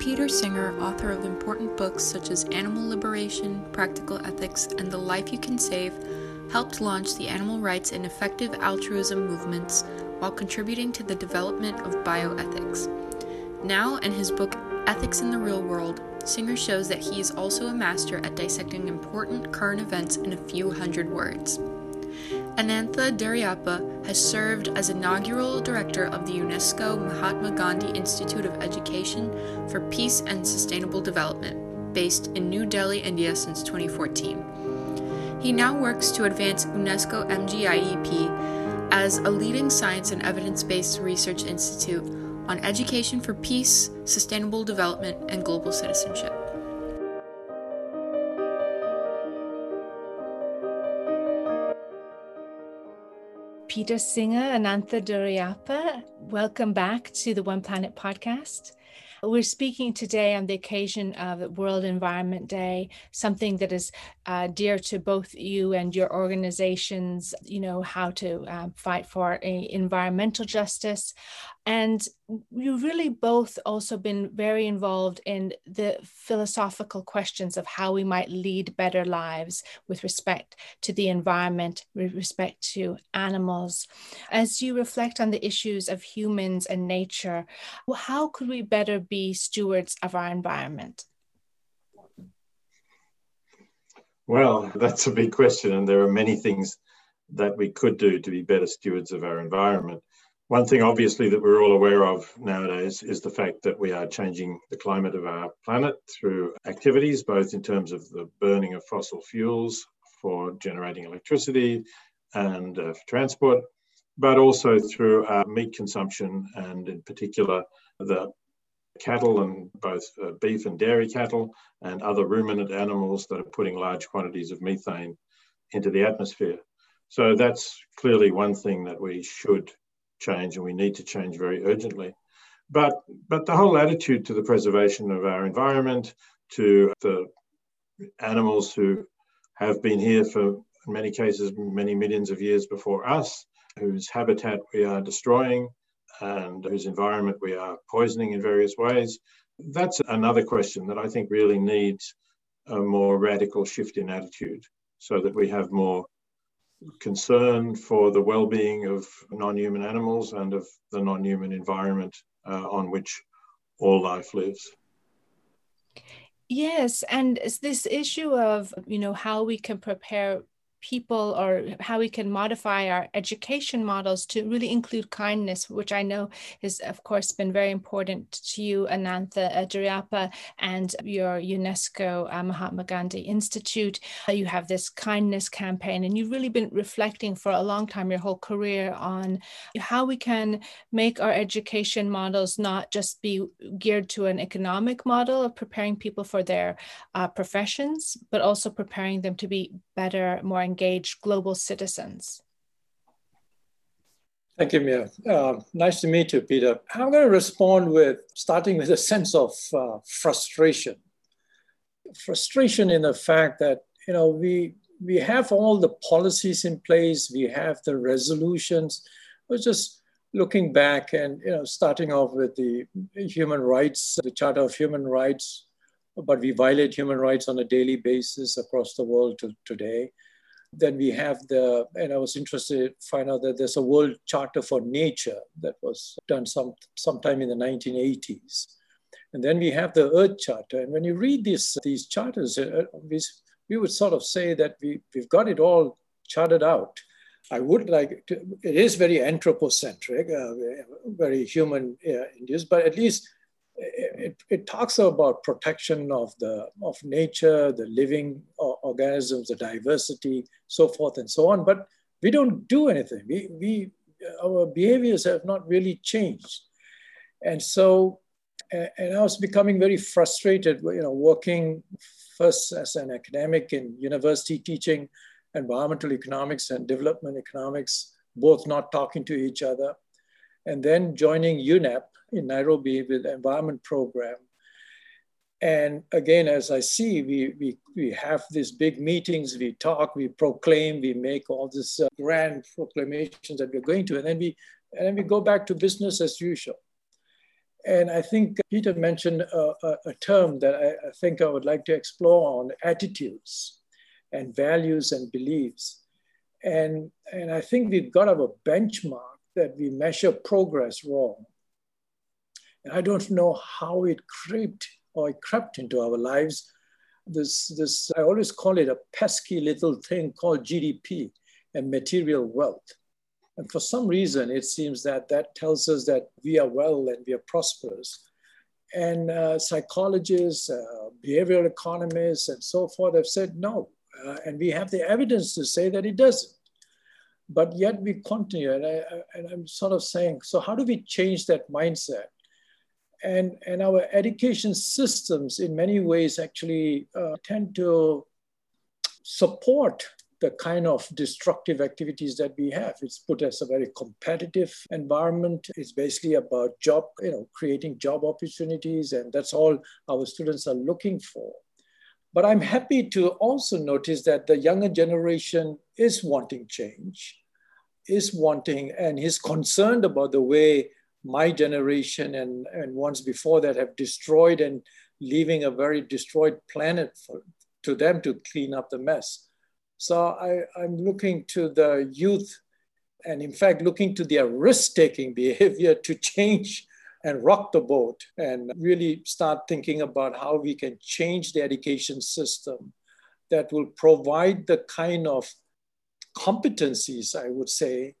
Peter Singer, author of important books such as Animal Liberation, Practical Ethics, and The Life You Can Save, helped launch the animal rights and effective altruism movements while contributing to the development of bioethics. Now, in his book Ethics in the Real World, Singer shows that he is also a master at dissecting important current events in a few hundred words. Anantha Duraiappah has served as inaugural director of the UNESCO Mahatma Gandhi Institute of Education for Peace and Sustainable Development, based in New Delhi, India since 2014. He now works to advance UNESCO MGIEP as a leading science and evidence based research institute on education for peace, sustainable development, and global citizenship. Peter Singer, Anantha Duraiappah. welcome back to the One Planet podcast. We're speaking today on the occasion of World Environment Day, something that is uh, dear to both you and your organizations, you know, how to uh, fight for environmental justice. And you've really both also been very involved in the philosophical questions of how we might lead better lives with respect to the environment, with respect to animals. As you reflect on the issues of humans and nature, how could we better be stewards of our environment? Well, that's a big question, and there are many things that we could do to be better stewards of our environment. One thing, obviously, that we're all aware of nowadays is the fact that we are changing the climate of our planet through activities, both in terms of the burning of fossil fuels for generating electricity and uh, for transport, but also through our meat consumption and, in particular, the cattle and both uh, beef and dairy cattle and other ruminant animals that are putting large quantities of methane into the atmosphere. So that's clearly one thing that we should change and we need to change very urgently. But, but the whole attitude to the preservation of our environment, to the animals who have been here for, in many cases, many millions of years before us, whose habitat we are destroying and whose environment we are poisoning in various ways, that's another question that I think really needs a more radical shift in attitude so that we have more concern for the well-being of non-human animals and of the non-human environment uh, on which all life lives. Yes, and this issue of you know how we can prepare people or how we can modify our education models to really include kindness, which I know has, of course, been very important to you, Anantha Duraiappah, and your UNESCO uh, Mahatma Gandhi Institute. Uh, you have this kindness campaign, and you've really been reflecting for a long time, your whole career, on how we can make our education models not just be geared to an economic model of preparing people for their uh, professions, but also preparing them to be better, more engaged global citizens. Thank you, Mia. Uh, nice to meet you, Peter. I'm going to respond with starting with a sense of uh, frustration. Frustration in the fact that you know we we have all the policies in place, we have the resolutions. We're just looking back and you know starting off with the human rights, the Charter of Human Rights, but we violate human rights on a daily basis across the world to, today. Then we have the, and I was interested to find out that there's a World Charter for Nature that was done some sometime in the 1980s. And then we have the Earth Charter. And when you read these, these charters, uh, we, we would sort of say that we, we've got it all charted out. I would like to, it is very anthropocentric, uh, very human uh, induced, but at least it, it talks about protection of the of nature, the living organisms, the diversity, so forth and so on. But we don't do anything. We, we our behaviors have not really changed, and so and I was becoming very frustrated. You know, working first as an academic in university teaching environmental economics and development economics, both not talking to each other, and then joining UNEP in Nairobi with the environment program. And again, as I see, we, we, we have these big meetings, we talk, we proclaim, we make all these uh, grand proclamations that we're going to, and then we, and then we go back to business as usual. And I think Peter mentioned a, a, a term that I, I think I would like to explore on attitudes and values and beliefs. And, and I think we've got our benchmark that we measure progress wrong. And I don't know how it crept or it crept into our lives. This, this, I always call it a pesky little thing called GDP and material wealth. And for some reason, it seems that that tells us that we are well and we are prosperous. And uh, psychologists, uh, behavioral economists, and so forth have said no. Uh, and we have the evidence to say that it doesn't. But yet we continue. And, I, and I'm sort of saying, so how do we change that mindset? And, and our education systems, in many ways, actually uh, tend to support the kind of destructive activities that we have. It's put as a very competitive environment. It's basically about job, you know, creating job opportunities, and that's all our students are looking for. But I'm happy to also notice that the younger generation is wanting change, is wanting, and is concerned about the way my generation and, and ones before that have destroyed and leaving a very destroyed planet for, to them to clean up the mess. So I, I'm looking to the youth and in fact looking to their risk-taking behavior to change and rock the boat and really start thinking about how we can change the education system that will provide the kind of competencies, I would say,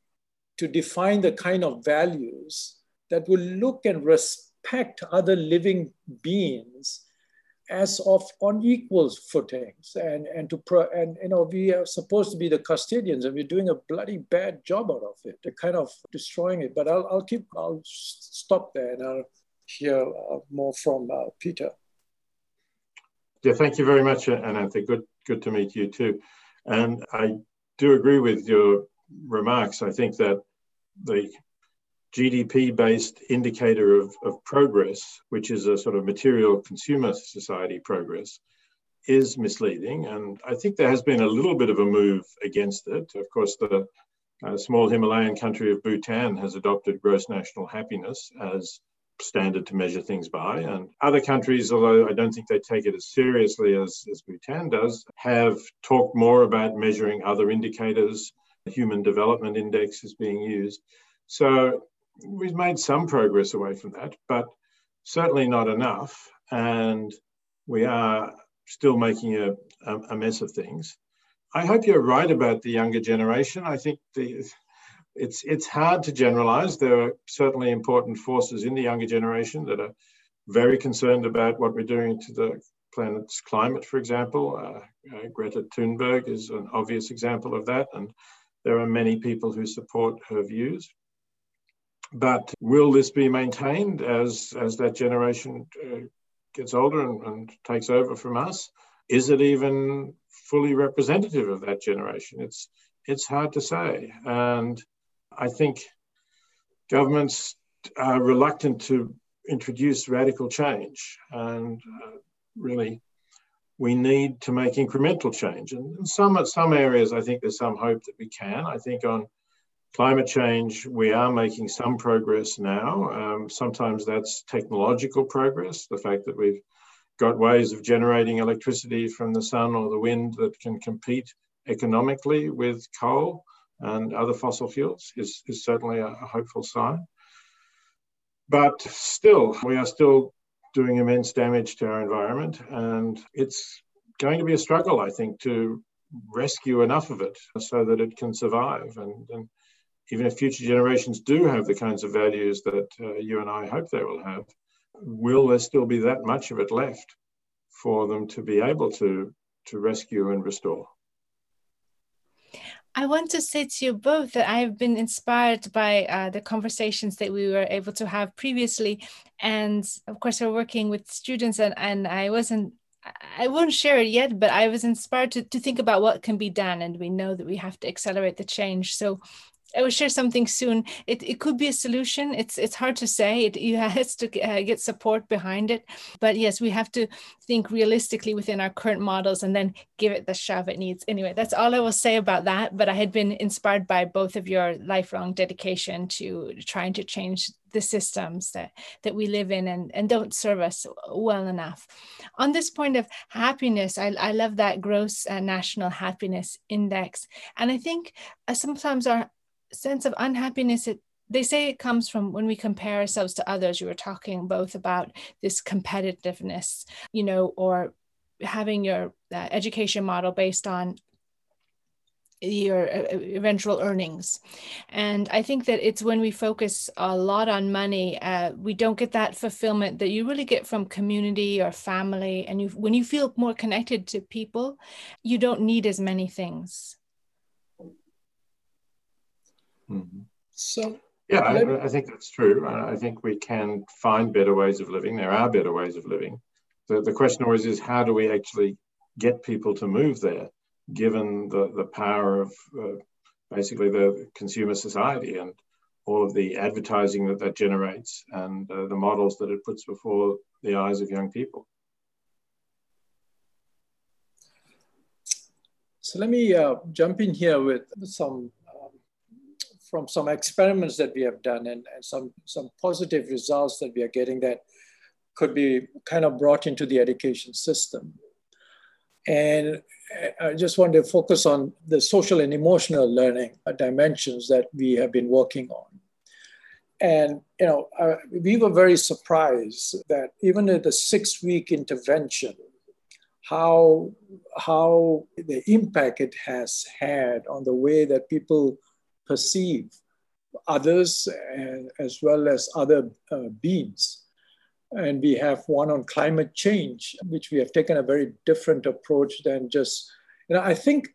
to define the kind of values that will look and respect other living beings as of on equal footings. And and to pro, and you know we are supposed to be the custodians and we're doing a bloody bad job out of it. They're kind of destroying it. But i'll, I'll keep i'll stop there and i'll hear uh, more from uh, peter. Yeah thank you very much anantha. Good good to meet you too. And i do agree with your remarks. I think that the GDP based indicator of, of progress, which is a sort of material consumer society progress, is misleading. And I think there has been a little bit of a move against it. Of course, the uh, small Himalayan country of Bhutan has adopted gross national happiness as standard to measure things by. And other countries, although I don't think they take it as seriously as, as Bhutan does, have talked more about measuring other indicators. The Human Development Index is being used. So we've made some progress away from that, but certainly not enough. And we are still making a, a, mess of things. I hope you're right about the younger generation. I think the, it's it's hard to generalize. There are certainly important forces in the younger generation that are very concerned about what we're doing to the planet's climate, for example. Uh, uh, Greta Thunberg is an obvious example of that, and there are many people who support her views. But will this be maintained as, as that generation uh, gets older and, and takes over from us? Is it even fully representative of that generation? It's, it's hard to say. And I think governments are reluctant to introduce radical change. And uh, really, we need to make incremental change. And in some, some areas, I think there's some hope that we can. I think on Climate change, we are making some progress now. Um, sometimes that's technological progress, the fact that we've got ways of generating electricity from the sun or the wind that can compete economically with coal and other fossil fuels is, is certainly a, a hopeful sign. But still, we are still doing immense damage to our environment, and it's going to be a struggle, I think, to rescue enough of it so that it can survive. And, and even if future generations do have the kinds of values that uh, you and I hope they will have, will there still be that much of it left for them to be able to, to rescue and restore? I want to say to you both that I've been inspired by uh, the conversations that we were able to have previously. And of course, we're working with students, and, and I wasn't I won't share it yet, but I was inspired to, to think about what can be done. And we know that we have to accelerate the change. So I will share something soon. It, it could be a solution. It's it's hard to say. It you has to uh, get support behind it. But yes, we have to think realistically within our current models and then give it the shove it needs. Anyway, that's all I will say about that. But I had been inspired by both of your lifelong dedication to trying to change the systems that that we live in and, and don't serve us well enough. On this point of happiness, I, I love that gross uh, national happiness index. And I think uh, sometimes our sense of unhappiness it, they say it comes from when we compare ourselves to others. You were talking both about this competitiveness you know or having your uh, education model based on your uh, eventual earnings. And i think that it's when we focus a lot on money uh, we don't get that fulfillment that you really get from community or family. And you when you feel more connected to people you don't need as many things Mm-hmm. So, yeah, I, I, think that's true. I think we can find better ways of living. There are better ways of living. The, the question always is how do we actually get people to move there, given the, the power of uh, basically the consumer society and all of the advertising that that generates and uh, the models that it puts before the eyes of young people. So let me uh, jump in here with some from some experiments that we have done and, and some, some positive results that we are getting that could be kind of brought into the education system. And I just want to focus on the social and emotional learning dimensions that we have been working on. And you know, uh, we were very surprised that even at the six-week intervention, how how the impact it has had on the way that people perceive others as well as other uh, beings. And we have one on climate change, which we have taken a very different approach than just, you know, I think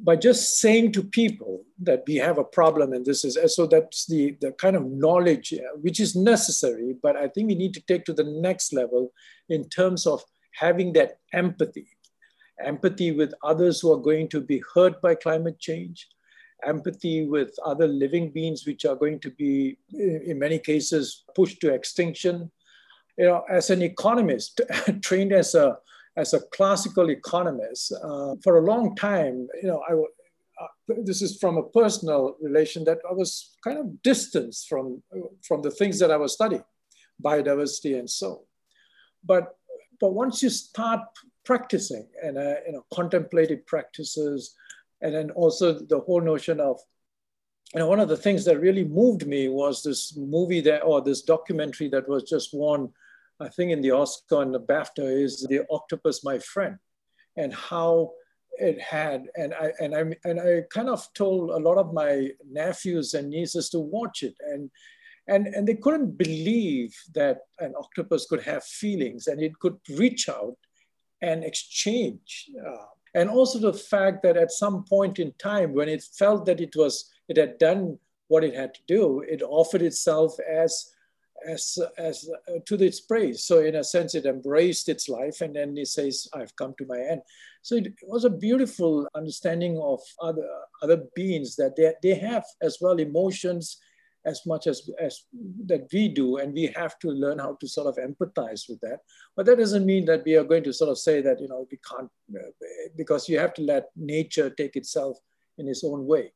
by just saying to people that we have a problem and this is so that's the, the kind of knowledge uh, which is necessary but i think we need to take to the next level in terms of having that empathy empathy with others who are going to be hurt by climate change empathy with other living beings, which are going to be, in many cases, pushed to extinction. You know, as an economist, trained as a as a classical economist uh, for a long time, you know, I, uh, this is from a personal relation that I was kind of distanced from from the things that I was studying, biodiversity and so. But but once you start practicing and uh, you know contemplative practices, and then also the whole notion of you know one of the things that really moved me was this movie that or this documentary that was just won i think in the oscar and the bafta is the octopus my friend and how it had and i and i and i kind of told a lot of my nephews and nieces to watch it. And and and they couldn't believe that an octopus could have feelings and it could reach out and exchange uh, and also the fact that at some point in time when it felt that it was it had done what it had to do it offered itself as as as uh, to its praise. So in a sense it embraced its life and then it says i've come to my end. So it was a beautiful understanding of other other beings that they, they have as well emotions as much as, as that we do, and we have to learn how to sort of empathize with that. But that doesn't mean that we are going to sort of say that you know we can't, uh, because you have to let nature take itself in its own way.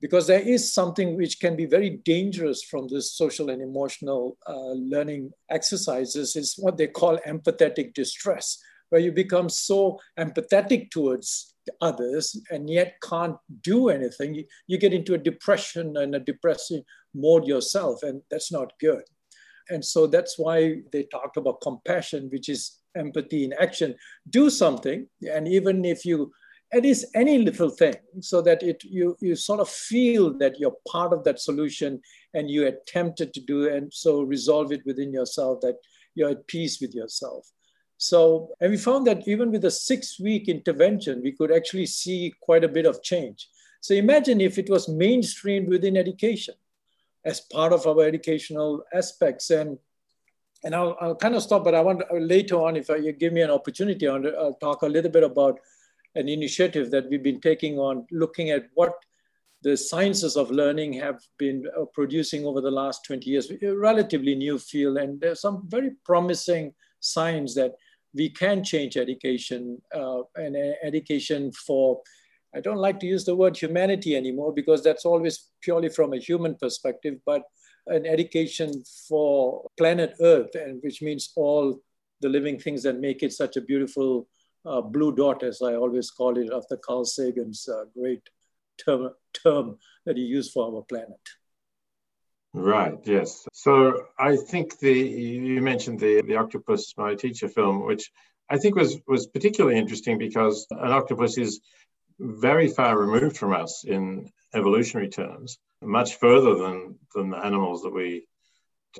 Because there is something which can be very dangerous from this social and emotional uh, learning exercises is what they call empathetic distress, where you become so empathetic towards others and yet can't do anything, you, get into a depression and a depressive mode yourself, and that's not good. And so that's why they talked about compassion, which is empathy in action. Do something, and even if you it is any little thing, so that it you you sort of feel that you're part of that solution and you attempted to do and so resolve it within yourself that you're at peace with yourself. So, and we found that even with a six week intervention, we could actually see quite a bit of change. So imagine if it was mainstreamed within education as part of our educational aspects. And, and I'll, I'll kind of stop, but I want later on, if you give me an opportunity, I'll talk a little bit about an initiative that we've been taking on looking at what the sciences of learning have been uh, producing over the last 20 years, a relatively new field. And there's some very promising signs that we can change education uh, and uh, education for, I don't like to use the word humanity anymore because that's always purely from a human perspective, but an education for planet Earth, and which means all the living things that make it such a beautiful uh, blue dot, as I always call it, after Carl Sagan's uh, great term, term that he used for our planet. Right. Yes. So I think the you mentioned the the octopus my teacher film, which I think was was particularly interesting because an octopus is very far removed from us in evolutionary terms, much further than than the animals that we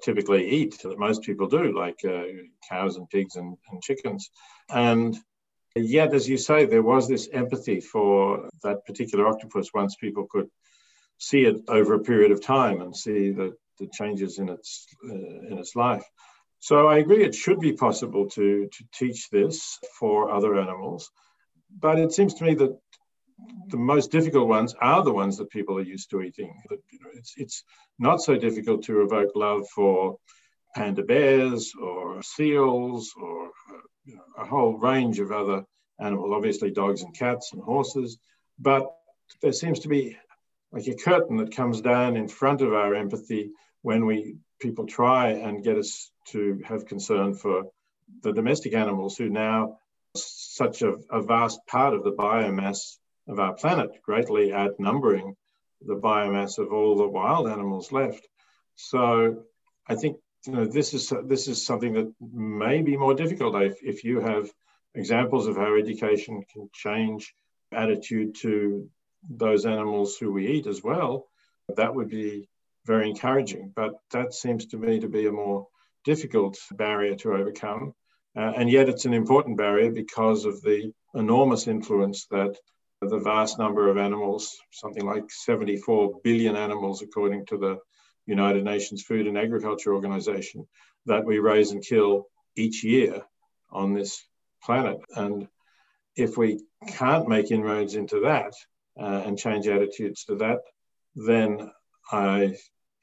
typically eat that most people do, like uh, cows and pigs and, and chickens. And yet, as you say, there was this empathy for that particular octopus once people could see it over a period of time and see the, the changes in its uh, in its life. So I agree it should be possible to, to teach this for other animals, but it seems to me that the most difficult ones are the ones that people are used to eating. It's, it's not so difficult to evoke love for panda bears or seals or you know, a whole range of other animals, obviously dogs and cats and horses. But there seems to be like a curtain that comes down in front of our empathy when we people try and get us to have concern for the domestic animals who now such a, a vast part of the biomass of our planet, greatly outnumbering the biomass of all the wild animals left. So I think you know this is this is something that may be more difficult if, if you have examples of how education can change attitude to those animals who we eat as well. That would be very encouraging, but that seems to me to be a more difficult barrier to overcome. Uh, and yet it's an important barrier because of the enormous influence that the vast number of animals, something like 74 billion animals, according to the United Nations Food and Agriculture Organization, that we raise and kill each year on this planet. And if we can't make inroads into that uh, and change attitudes to that, then I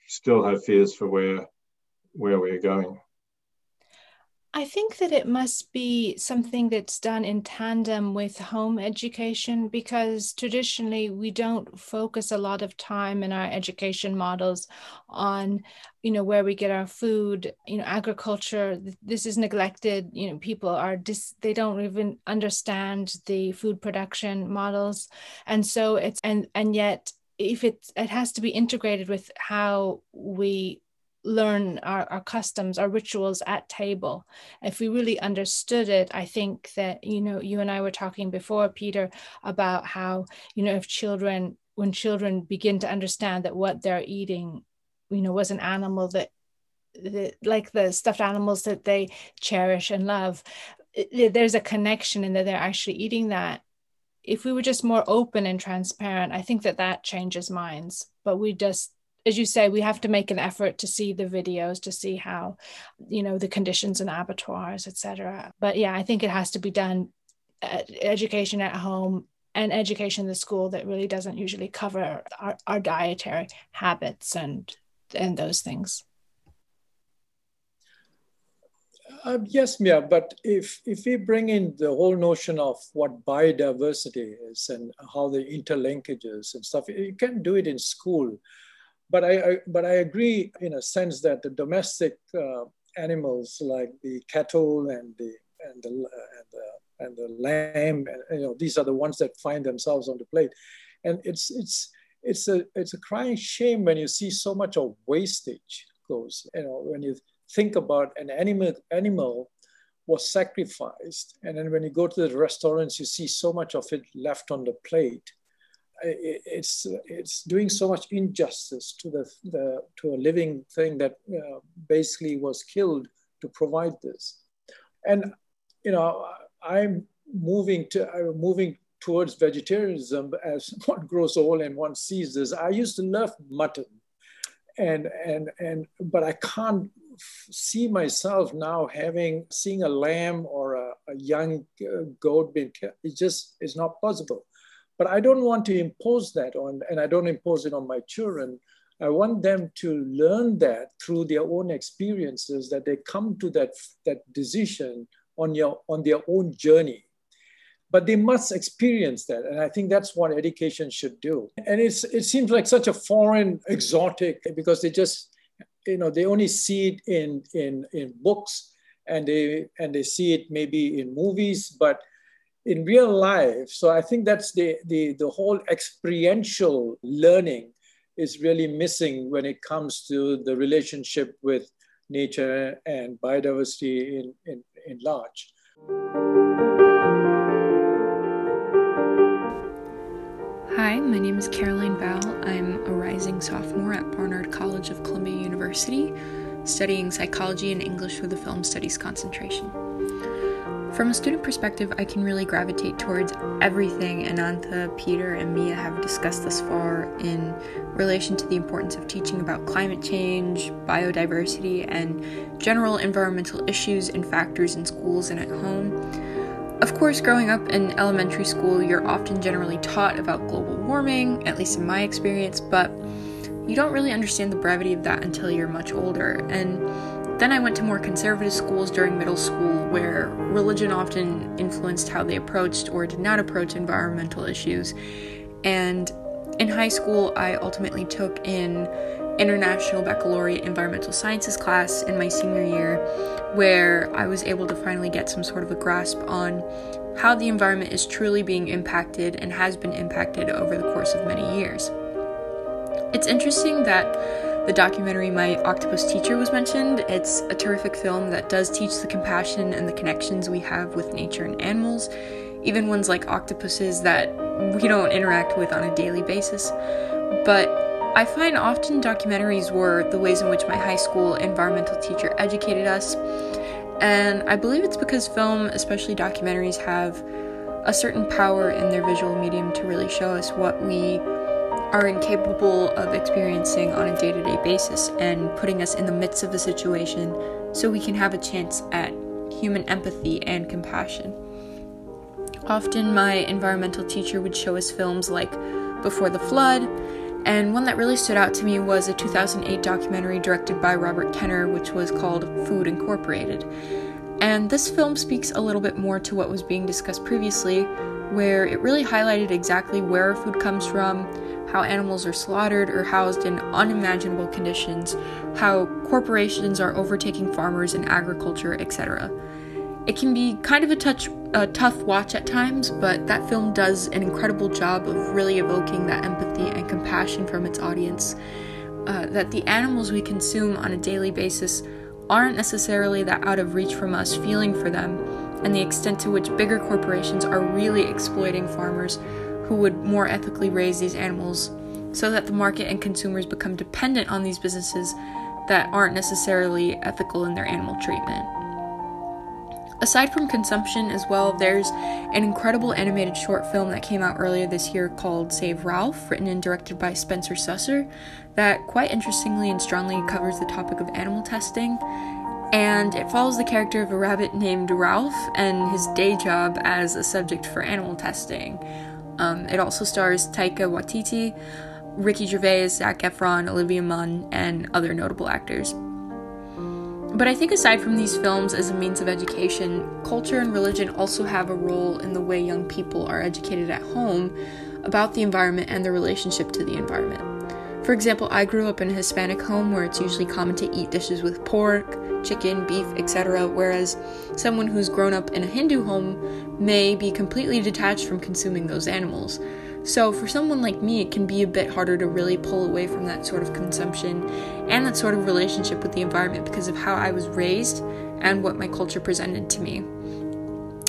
still have fears for where where we're going. I think that it must be something that's done in tandem with home education because traditionally we don't focus a lot of time in our education models on, you know, where we get our food, you know, agriculture. This is neglected. You know, people are dis, they don't even understand the food production models, and so it's and and yet if it's it has to be integrated with how we learn our, our customs our rituals at table. If we really understood it i think that you know you and i were talking before peter about how you know if children when children begin to understand that what they're eating you know was an animal that, like the stuffed animals that they cherish and love it, there's a connection in that they're actually eating that. If we were just more open and transparent i think that that changes minds but we just as you say, we have to make an effort to see the videos to see how, you know, the conditions in abattoirs, etc. But yeah, I think it has to be done at education at home and education in the school that really doesn't usually cover our, our dietary habits and and those things. Uh, yes, Mia, but if, if we bring in the whole notion of what biodiversity is and how the interlinkages and stuff, you can do it in school but I, I, but I agree in a sense that the domestic uh, animals like the cattle and the and the and the, and the lamb, you know, these are the ones that find themselves on the plate, and it's it's it's a it's a crying shame when you see so much of wastage goes. You know, when you think about an animal animal was sacrificed, and then when you go to the restaurants, you see so much of it left on the plate it's it's doing so much injustice to the, the to a living thing that uh, basically was killed to provide this. And you know i'm moving to i'm moving towards vegetarianism as one grows old and one sees this. I used to love mutton. And and and but i can't see myself now having seeing a lamb or a, a young uh, goat being killed. It just is not possible But I don't want to impose that on, and I don't impose it on my children. I want them to learn that through their own experiences, that they come to that, that decision on, your, on their own journey. But they must experience that. And I think that's what education should do. And it's, it seems like such a foreign, exotic, because they just, you know, they only see it in, in, in books and they, and they see it maybe in movies, but in real life. So I think that's the, the, the whole experiential learning is really missing when it comes to the relationship with nature and biodiversity in, in, in large. Hi, my name is Caroline Val. I'm a rising sophomore at Barnard College of Columbia University, studying psychology and English with a film studies concentration. From a student perspective, I can really gravitate towards everything Anantha, Peter, and Mia have discussed thus far in relation to the importance of teaching about climate change, biodiversity, and general environmental issues and factors in schools and at home. Of course, growing up in elementary school, you're often generally taught about global warming, at least in my experience, but you don't really understand the brevity of that until you're much older. And then I went to more conservative schools during middle school where religion often influenced how they approached or did not approach environmental issues. And in high school, I ultimately took in International Baccalaureate Environmental Sciences class in my senior year, where I was able to finally get some sort of a grasp on how the environment is truly being impacted and has been impacted over the course of many years. It's interesting that the documentary My Octopus Teacher was mentioned. It's a terrific film that does teach the compassion and the connections we have with nature and animals, even ones like octopuses that we don't interact with on a daily basis. But I find often documentaries were the ways in which my high school environmental teacher educated us. And I believe it's because film, especially documentaries, have a certain power in their visual medium to really show us what we are incapable of experiencing on a day to day basis and putting us in the midst of a situation so we can have a chance at human empathy and compassion. Often, my environmental teacher would show us films like Before the Flood, and one that really stood out to me was a 2008 documentary directed by Robert Kenner, which was called Food Incorporated. And this film speaks a little bit more to what was being discussed previously, where it really highlighted exactly where our food comes from, how animals are slaughtered or housed in unimaginable conditions, how corporations are overtaking farmers in agriculture, etc. It can be kind of a, touch, a tough watch at times, but that film does an incredible job of really evoking that empathy and compassion from its audience. Uh, that the animals we consume on a daily basis aren't necessarily that out of reach from us feeling for them, and the extent to which bigger corporations are really exploiting farmers who would more ethically raise these animals so that the market and consumers become dependent on these businesses that aren't necessarily ethical in their animal treatment. Aside from consumption as well, there's an incredible animated short film that came out earlier this year called Save Ralph, written and directed by Spencer Susser, that quite interestingly and strongly covers the topic of animal testing. And it follows the character of a rabbit named Ralph and his day job as a subject for animal testing. Um, it also stars Taika Waititi, Ricky Gervais, Zac Efron, Olivia Munn, and other notable actors. But I think aside from these films as a means of education, culture and religion also have a role in the way young people are educated at home about the environment and their relationship to the environment. For example, I grew up in a Hispanic home where it's usually common to eat dishes with pork, chicken, beef, etc., whereas someone who's grown up in a Hindu home may be completely detached from consuming those animals. So, for someone like me, it can be a bit harder to really pull away from that sort of consumption and that sort of relationship with the environment because of how I was raised and what my culture presented to me.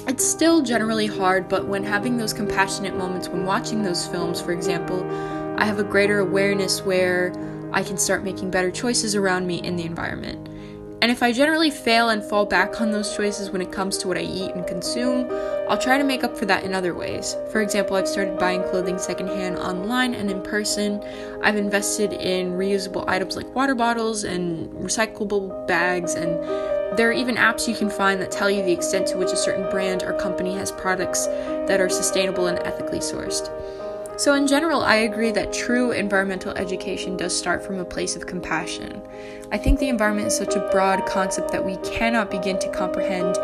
It's still generally hard, but when having those compassionate moments when watching those films, for example, I have a greater awareness where I can start making better choices around me in the environment. And if I generally fail and fall back on those choices when it comes to what I eat and consume, I'll try to make up for that in other ways. For example, I've started buying clothing secondhand online and in person. I've invested in reusable items like water bottles and recyclable bags, and there are even apps you can find that tell you the extent to which a certain brand or company has products that are sustainable and ethically sourced. So, in general, I agree that true environmental education does start from a place of compassion. I think the environment is such a broad concept that we cannot begin to comprehend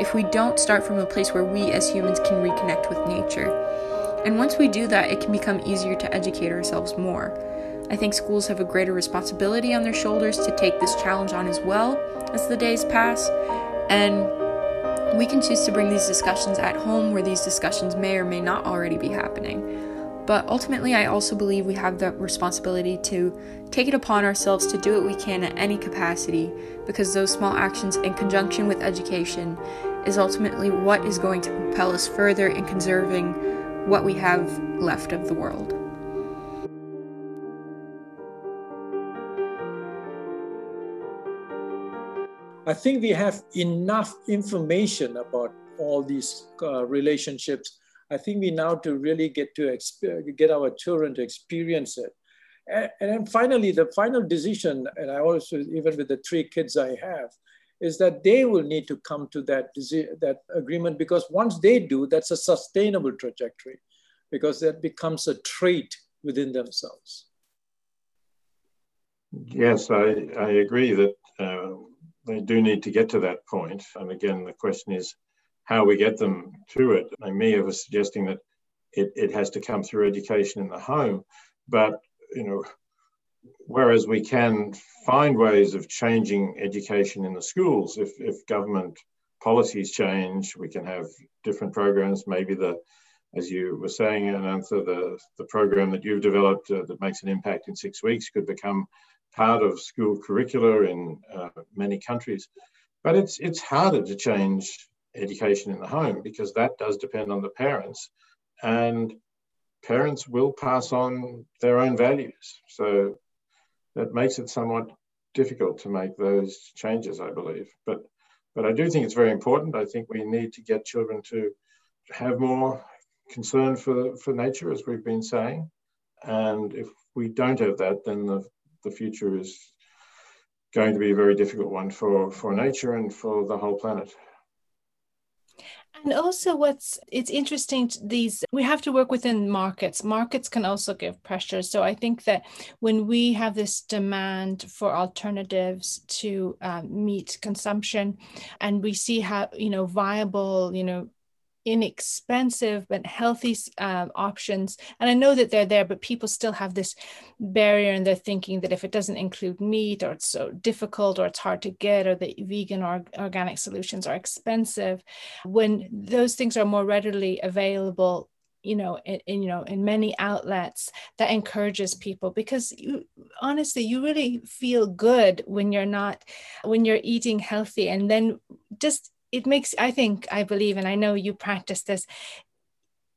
if we don't start from a place where we as humans can reconnect with nature. And once we do that, it can become easier to educate ourselves more. I think schools have a greater responsibility on their shoulders to take this challenge on as well as the days pass. And we can choose to bring these discussions at home where these discussions may or may not already be happening. But ultimately, I also believe we have the responsibility to take it upon ourselves to do what we can at any capacity because those small actions in conjunction with education is ultimately what is going to propel us further in conserving what we have left of the world. I think we have enough information about all these uh, relationships I think we now to really get to get our children to experience it. And, and then finally, the final decision, and I also, even with the three kids I have, is that they will need to come to that, that agreement because once they do, that's a sustainable trajectory because that becomes a trait within themselves. Yes, I, I agree that uh, they do need to get to that point. And again, the question is how we get them to it. I Mia was suggesting that it, it has to come through education in the home, but you know, whereas we can find ways of changing education in the schools, if, if government policies change, we can have different programs. Maybe the, as you were saying, Anantha, the, the program that you've developed uh, that makes an impact in six weeks could become part of school curricula in uh, many countries. But it's it's harder to change education in the home because that does depend on the parents and parents will pass on their own values. So that makes it somewhat difficult to make those changes i believe. But but i do think it's very important. I think we need to get children to have more concern for for nature as we've been saying. And if we don't have that then the, the future is going to be a very difficult one for for nature and for the whole planet and also what's it's interesting these we have to work within markets. Markets can also give pressure. So i think that when we have this demand for alternatives to um, meat consumption and we see how you know viable you know inexpensive but healthy uh, options. And i know that they're there but people still have this barrier and they're thinking that if it doesn't include meat or it's so difficult or it's hard to get or the vegan or organic solutions are expensive when those things are more readily available you know in, in, you know in many outlets that encourages people because you honestly you really feel good when you're not when you're eating healthy. And then just it makes i think i believe and i know you practice this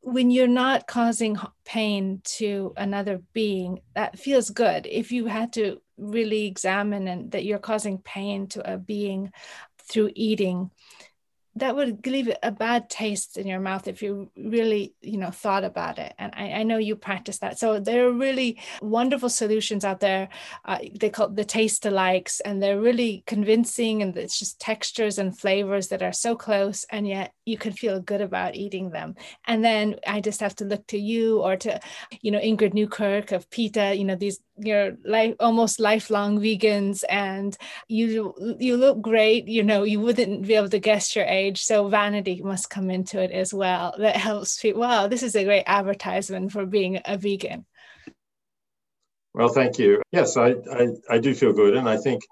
when you're not causing pain to another being that feels good. If you had to really examine and that you're causing pain to a being through eating that would leave a bad taste in your mouth if you really you know thought about it. And i, I know you practice that. So there are really wonderful solutions out there. Uh, they call the taste alikes and they're really convincing and it's just textures and flavors that are so close and yet you can feel good about eating them. And then i just have to look to you or to you know ingrid newkirk of PETA you know these you're like almost lifelong vegans and you you look great. You know you wouldn't be able to guess your age so vanity must come into it as well. That helps people wow this is a great advertisement for being a vegan. Well thank you. Yes i i, I do feel good and i think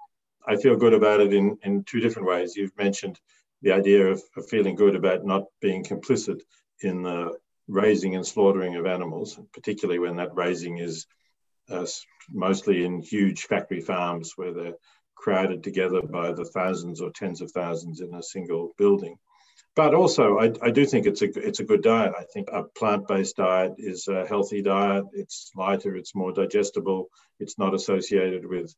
i feel good about it in in two different ways. You've mentioned the idea of, of feeling good about not being complicit in the raising and slaughtering of animals particularly when that raising is uh, mostly in huge factory farms where they're crowded together by the thousands or tens of thousands in a single building. But also, I, I do think it's a it's a good diet. I think a plant-based diet is a healthy diet. It's lighter, it's more digestible. It's not associated with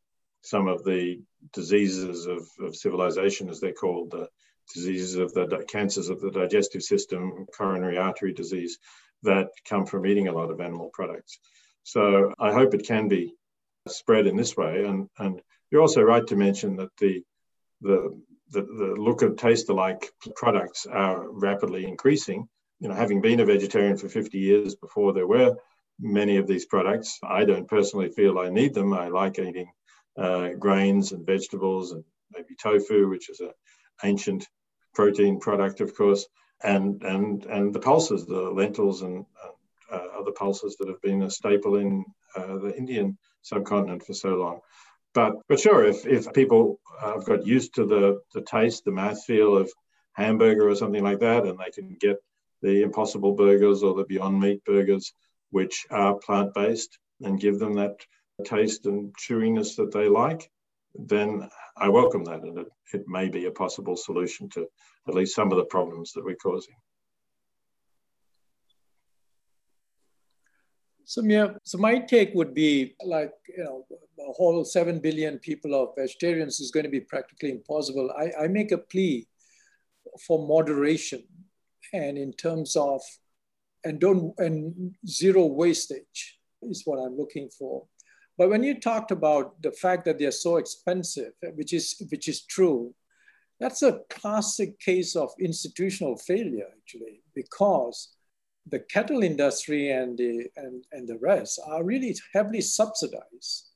some of the diseases of, of civilization, as they're called, the diseases of the cancers of the digestive system, coronary artery disease, that come from eating a lot of animal products. So I hope it can be spread in this way. And, and you're also right to mention that the, the, the, the look and taste alike products are rapidly increasing. You know, having been a vegetarian for 50 years before there were many of these products. I don't personally feel I need them. I like eating uh, grains and vegetables and maybe tofu, which is an ancient protein product, of course, and and and the pulses, the lentils and uh, other pulses that have been a staple in uh, the Indian subcontinent for so long. But but sure, if if people uh, have got used to the the taste, the mouthfeel of hamburger or something like that, and they can get the Impossible burgers or the Beyond Meat burgers, which are plant based, and give them that taste and chewiness that they like, then I welcome that, and it, it may be a possible solution to at least some of the problems that we're causing. So, yeah, so my take would be like, you know, a whole 7 billion people of vegetarians is going to be practically impossible. I, I make a plea for moderation and in terms of, and don't, and zero wastage is what I'm looking for. But when you talked about the fact that they're so expensive, which is, which is true, that's a classic case of institutional failure, actually, because the cattle industry and the, and, and the rest are really heavily subsidized.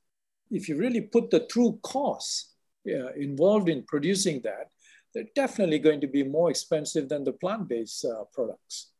If you really put the true costs yeah, involved in producing that, they're definitely going to be more expensive than the plant-based uh, products.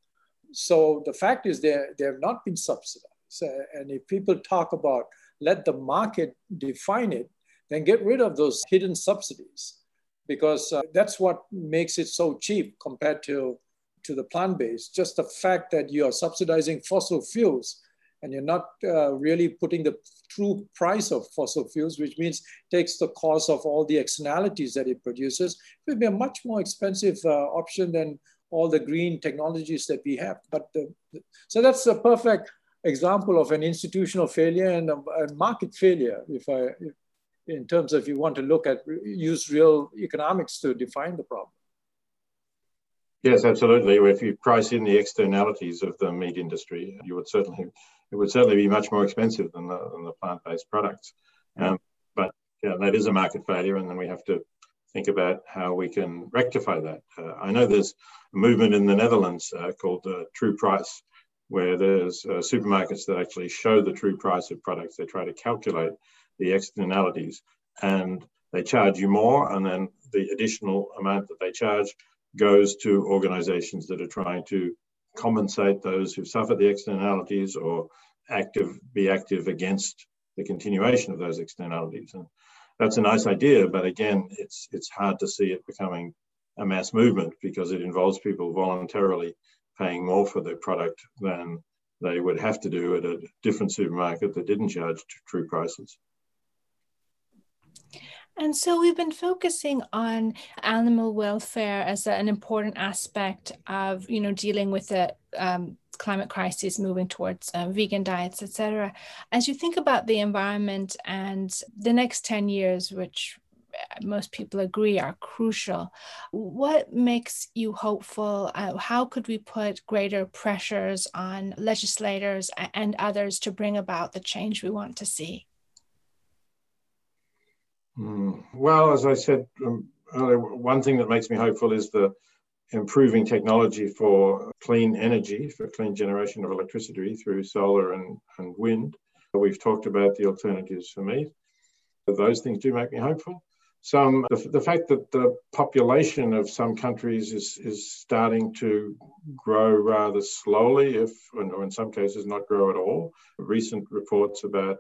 So the fact is they, they have not been subsidized. Uh, and if people talk about let the market define it, then get rid of those hidden subsidies because uh, that's what makes it so cheap compared to, to the plant-based. Just the fact that you are subsidizing fossil fuels and you're not uh, really putting the true price of fossil fuels, which means takes the cost of all the externalities that it produces, it would be a much more expensive uh, option than all the green technologies that we have. But the, so that's a perfect example of an institutional failure and a, a market failure, if I, if, in terms of you want to look at use real economics to define the problem. Yes, absolutely. If you price in the externalities of the meat industry, you would certainly it would certainly be much more expensive than the, than the plant-based products. Um, but yeah, that is a market failure, and then we have to think about how we can rectify that. Uh, I know there's a movement in the Netherlands uh, called uh, True Price, where there's uh, supermarkets that actually show the true price of products. They try to calculate the externalities and they charge you more, and then the additional amount that they charge goes to organizations that are trying to compensate those who suffer the externalities or active be active against the continuation of those externalities. And that's a nice idea, but again, it's it's hard to see it becoming a mass movement because it involves people voluntarily paying more for their product than they would have to do at a different supermarket that didn't charge true prices. And so we've been focusing on animal welfare as an important aspect of, you know, dealing with the um, climate crisis, moving towards uh, vegan diets, etc. As you think about the environment and the next 10 years, which uh, most people agree are crucial. What makes you hopeful? Uh, how could we put greater pressures on legislators and others to bring about the change we want to see? Mm. Well, as I said um, earlier, one thing that makes me hopeful is the improving technology for clean energy, for clean generation of electricity through solar and, and wind. We've talked about the alternatives for meat. Those things do make me hopeful. Some the, the fact that the population of some countries is is starting to grow rather slowly, if or in some cases not grow at all. Recent reports about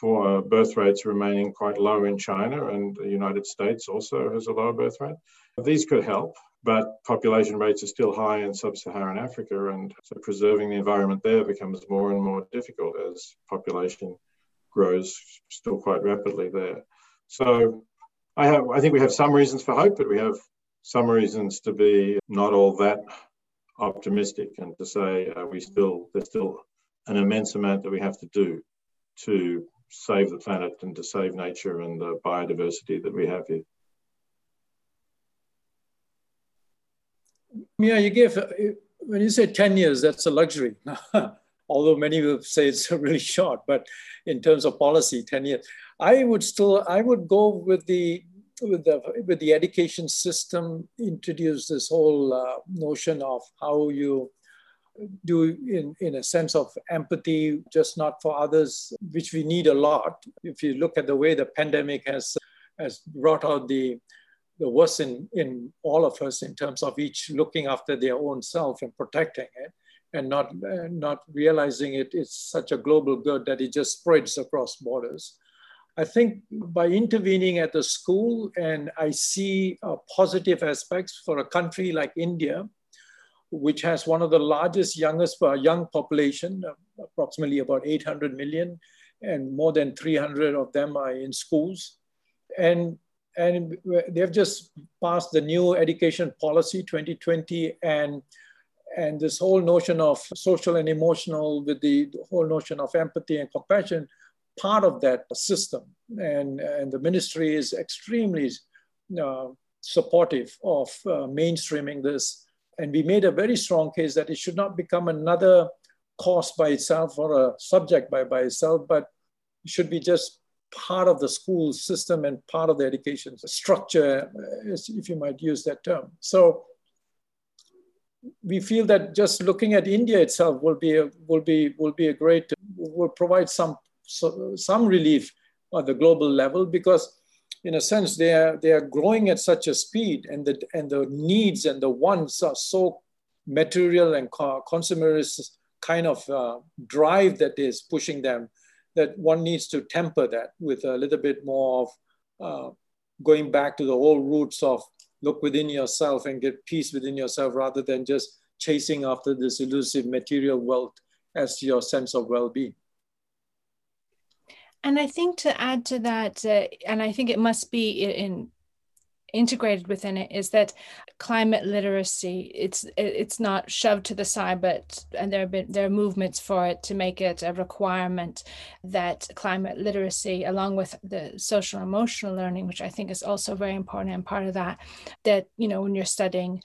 for birth rates remaining quite low in China and the United States also has a lower birth rate. These could help, but population rates are still high in sub-Saharan Africa and so preserving the environment there becomes more and more difficult as population grows still quite rapidly there. So I have I think we have some reasons for hope, but we have some reasons to be not all that optimistic and to say uh, we still there's still an immense amount that we have to do to save the planet and to save nature and the biodiversity that we have here. Yeah, you give, when you say 10 years, that's a luxury. Although many will say it's really short, but in terms of policy, 10 years. I would still, I would go with the, with the, with the education system, introduce this whole uh, notion of how you do in, in a sense of empathy, just not for others, which we need a lot. If you look at the way the pandemic has, has brought out the, the worst in, in all of us in terms of each looking after their own self and protecting it and not, uh, not realizing it is such a global good that it just spreads across borders. I think by intervening at the school, and I see uh, positive aspects for a country like India, which has one of the largest youngest uh, young population, uh, approximately about 800 million, and more than 300 of them are in schools. And, and they've just passed the new education policy 2020 and and this whole notion of social and emotional with the, whole notion of empathy and compassion part of that system. And, and the ministry is extremely uh, supportive of uh, mainstreaming this. And we made a very strong case that it should not become another course by itself or a subject by, by itself, but it should be just part of the school system and part of the education structure, uh, if you might use that term. So we feel that just looking at India itself will be a, will be will be a great will provide some so, some relief at the global level because in a sense they are they are growing at such a speed and the and the needs and the wants are so material and consumerist kind of uh, drive that is pushing them that one needs to temper that with a little bit more of uh, going back to the old roots of look within yourself and get peace within yourself rather than just chasing after this elusive material wealth as your sense of well-being and I think to add to that, uh, and I think it must be in, integrated within it, is that climate literacy. It's it's not shoved to the side, but and there have been there are movements for it to make it a requirement that climate literacy, along with the social emotional learning, which I think is also very important and part of that, that you know when you're studying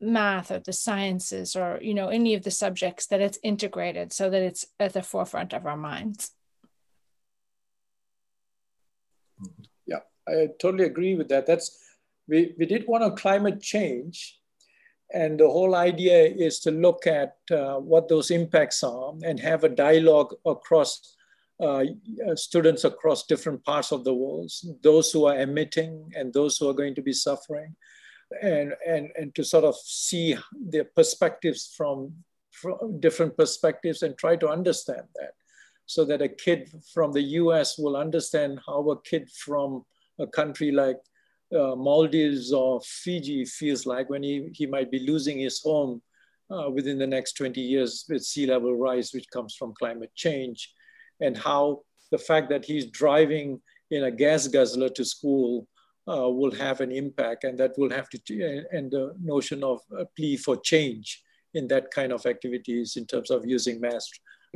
math or the sciences or you know any of the subjects that it's integrated so that it's at the forefront of our minds Yeah, I totally agree with that. That's we, we did one on climate change. And the whole idea is to look at uh, what those impacts are and have a dialogue across uh, students across different parts of the world, those who are emitting and those who are going to be suffering, and, and, and to sort of see their perspectives from, from different perspectives and try to understand that so that a kid from the US will understand how a kid from a country like uh, Maldives or Fiji feels like when he, he might be losing his home uh, within the next 20 years with sea level rise, which comes from climate change, and how the fact that he's driving in a gas guzzler to school uh, will have an impact, and that will have to, and the notion of a plea for change in that kind of activities in terms of using mass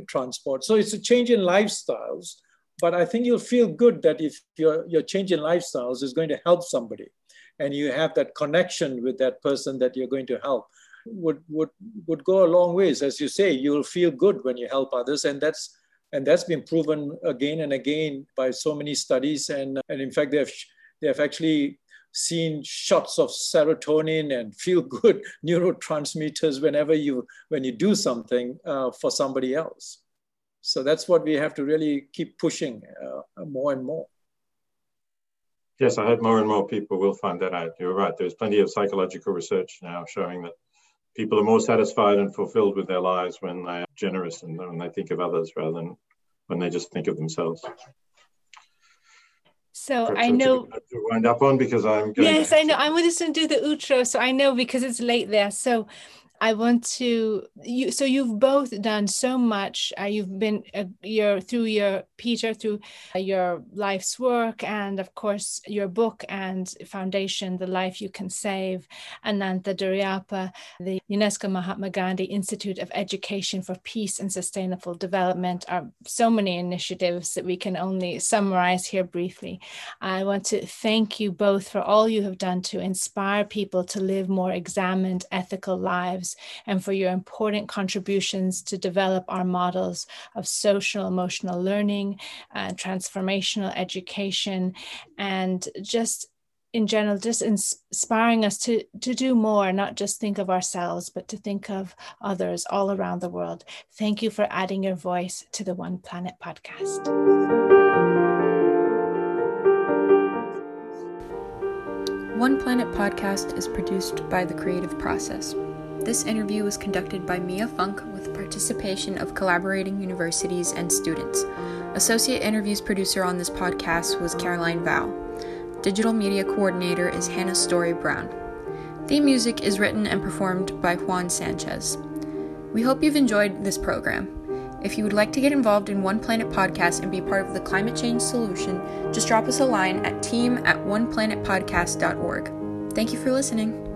transport. So it's a change in lifestyles. But I think you'll feel good that if your, your change in lifestyles is going to help somebody and you have that connection with that person that you're going to help would, would, would go a long ways. As you say, you'll feel good when you help others. And that's, and that's been proven again and again by so many studies. And, and in fact, they have, they have actually seen shots of serotonin and feel good neurotransmitters whenever you when you do something uh, for somebody else. So that's what we have to really keep pushing uh, more and more. Yes i hope more and more people will find that out. You're right. There's plenty of psychological research now showing that people are more satisfied and fulfilled with their lives when they are generous and when they think of others rather than when they just think of themselves so I know to wind up on because I'm yes, I know. I'm going to do the outro, so I know because it's late there. So I want to you. So you've both done so much. Uh, you've been uh, your through your Peter through uh, your life's work, and of course your book and foundation, the life you can save, Anantha Duraiappah, the UNESCO Mahatma Gandhi Institute of Education for Peace and Sustainable Development. Are so many initiatives that we can only summarize here briefly. I want to thank you both for all you have done to inspire people to live more examined, ethical lives and for your important contributions to develop our models of social emotional learning, uh, transformational education, and just in general, just inspiring us to, to do more, not just think of ourselves, but to think of others all around the world. Thank you for adding your voice to the One Planet podcast. One Planet podcast is produced by The Creative Process. This interview was conducted by Mia Funk with participation of collaborating universities and students. Associate interviews producer on this podcast was Caroline Vow. Digital media coordinator is Hannah Story Brown. Theme music is written and performed by Juan Sanchez. We hope you've enjoyed this program. If you would like to get involved in One Planet Podcast and be part of the climate change solution, just drop us a line at team at oneplanetpodcast.org. Thank you for listening.